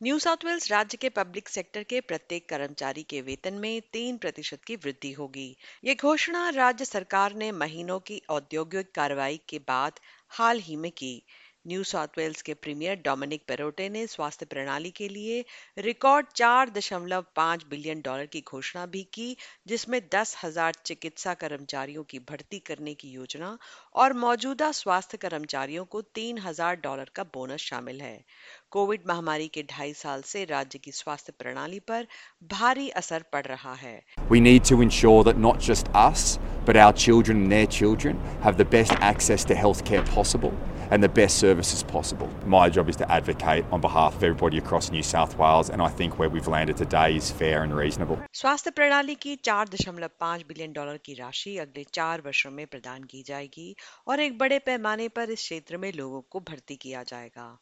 New South Wales राज्य के public sector के प्रत्येक कर्मचारी के वेतन में तीन प्रतिशत की वृद्धि होगी। ये घोषणा राज्य सरकार ने महीनों की औद्योगिक कार्रवाई के बाद हाल ही में की। न्यू साउथ वेल्स के प्रीमियर डोमिनिक पेरोटे ने स्वास्थ्य प्रणाली के लिए रिकॉर्ड चार दशमलव पाँच बिलियन डॉलर की घोषणा भी की, जिसमें दस हज़ार चिकित्सा कर्मचारियों की भर्ती करने की योजना और मौजूदा स्वास्थ्य कर्मचारियों को तीन हज़ार डॉलर का बोनस शामिल है। कोविड महामारी के ढाई साल से राज्य की स्वास्थ्य प्रणाली पर भारी असर पड़ रहा है We need to ensure that not just us, but our children and their children have the best access to healthcare possible and the best services possible. My job is to advocate on behalf of everybody across New South Wales, and I think where we've landed today is fair and reasonable. स्वास्थ्य प्रणाली की चार दशमलव पाँच billion dollar की राशि अगले चार वर्षों में प्रदान की जाएगी और एक बड़े पैमाने पर इस क्षेत्र में लोगों को भर्ती किया जाएगा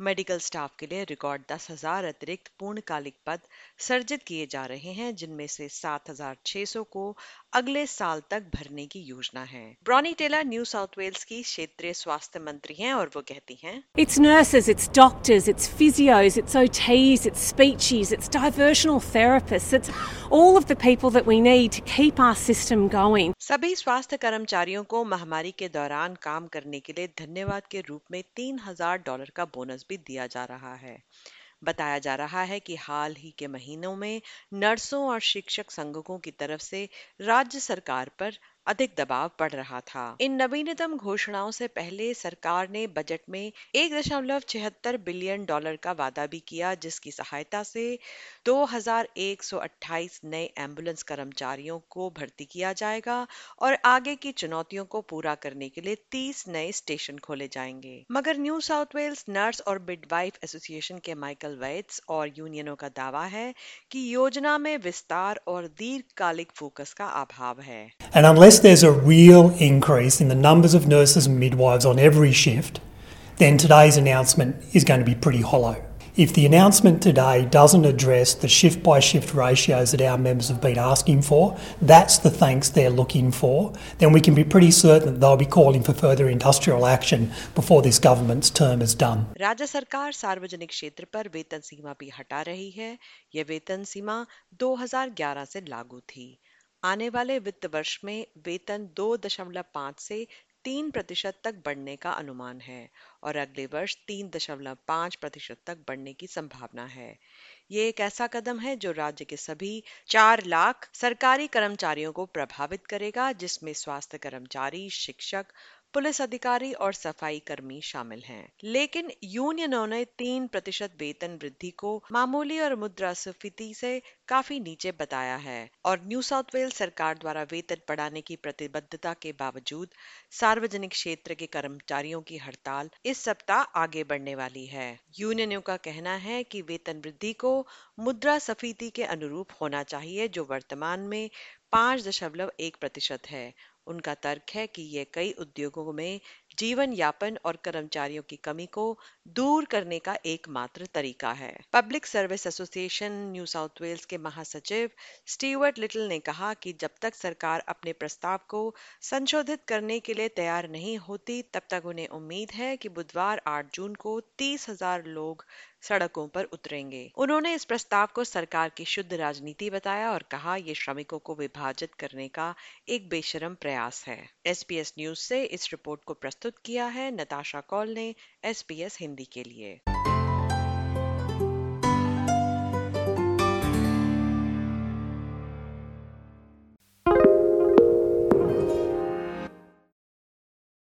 मेडिकल स्टाफ के लिए रिकॉर्ड दस हज़ार अतिरिक्त पूर्णकालिक पद सर्जित किए जा रहे हैं, जिनमें से सात हज़ार छह सौ को अगले साल तक भरने की योजना है। Bronnie Taylor New South Wales की क्षेत्रीय स्वास्थ्य मंत्री हैं और वो कहती हैं it's nurses it's doctors it's physios it's OTs it's speechies it's diversional therapist it's all of the people that we need to keep our system going सभी स्वास्थ्य कर्मचारियों को महामारी के दौरान काम करने के लिए धन्यवाद के रूप में 3000 डॉलर का बोनस भी दिया जा रहा है। बताया जा रहा है कि हाल ही के महीनों में नर्सों और शिक्षक संघों की तरफ़ से राज्य सरकार पर अधिक दबाव पड़ रहा था। इन नवीनतम घोषणाओं से पहले सरकार ने बजट में एक दशमलव छिहत्तर बिलियन डॉलर का वादा भी किया, जिसकी सहायता से 2128 नए एंबुलेंस कर्मचारियों को भर्ती किया जाएगा और आगे की चुनौतियों को पूरा करने के लिए 30 नए स्टेशन खोले जाएँगे। मगर न्यू साउथ वेल्स नर्स और मिडवाइफ एसोसिएशन के माइकल वेट्स और यूनियनों का दावा है कि योजना में विस्तार और दीर्घकालिक फोकस का अभाव है। unless there's a real increase in the numbers of nurses and midwives on every shift, then today's announcement is going to be pretty hollow. If the announcement today doesn't address the shift by shift ratios that our members have been asking for, that's the thanks they're looking for, then we can be pretty certain that they'll be calling for further industrial action before this government's term is done. राज्य सरकार सार्वजनिक क्षेत्र पर वेतन सीमा भी हटा रही है यह वेतन सीमा 2011 से लागू थी आने वाले वित्त वर्ष में वेतन 2.5 से 3 प्रतिशत तक बढ़ने का अनुमान है और अगले वर्ष तीन दशमलव पाँच प्रतिशत तक बढ़ने की संभावना है। ये एक ऐसा कदम है जो राज्य के सभी चार लाख सरकारी कर्मचारियों को प्रभावित करेगा, जिसमें स्वास्थ्य कर्मचारी, शिक्षक पुलिस अधिकारी और सफ़ाई कर्मी शामिल हैं। लेकिन यूनियनों ने तीन प्रतिशत वेतन वृद्धि को मामूली और मुद्रास्फीति से काफ़ी नीचे बताया है और न्यू साउथ वेल्स सरकार द्वारा वेतन बढ़ाने की प्रतिबद्धता के बावजूद सार्वजनिक क्षेत्र के कर्मचारियों की हड़ताल इस सप्ताह आगे बढ़ने वाली है। यूनियनों का कहना है कि वेतन वृद्धि को मुद्रा मुद्रास्फीति के अनुरूप होना चाहिए, जो वर्तमान में पाँच दशमलव एक प्रतिशत है। उनका तर्क है कि ये कई उद्योगों में जीवन यापन और कर्मचारियों की कमी को दूर करने का एकमात्र तरीका है। Public service association New South Wales के महासचिव स्टीवर्ट लिटिल ने कहा कि जब तक सरकार अपने प्रस्ताव को संशोधित करने के लिए तैयार नहीं होती, तब तक उन्हें उम्मीद है कि बुधवार 8 जून को तीस हज़ार लोग सड़कों पर उतरेंगे। उन्होंने इस प्रस्ताव को सरकार की शुद्ध राजनीति बताया और कहा, ये श्रमिकों को विभाजित करने का एक बेशरम प्रयास है। एस पी एस न्यूज़ से इस रिपोर्ट को प्रस्तुत किया है नताशा कौल ने, एसपीएस हिंदी के लिए।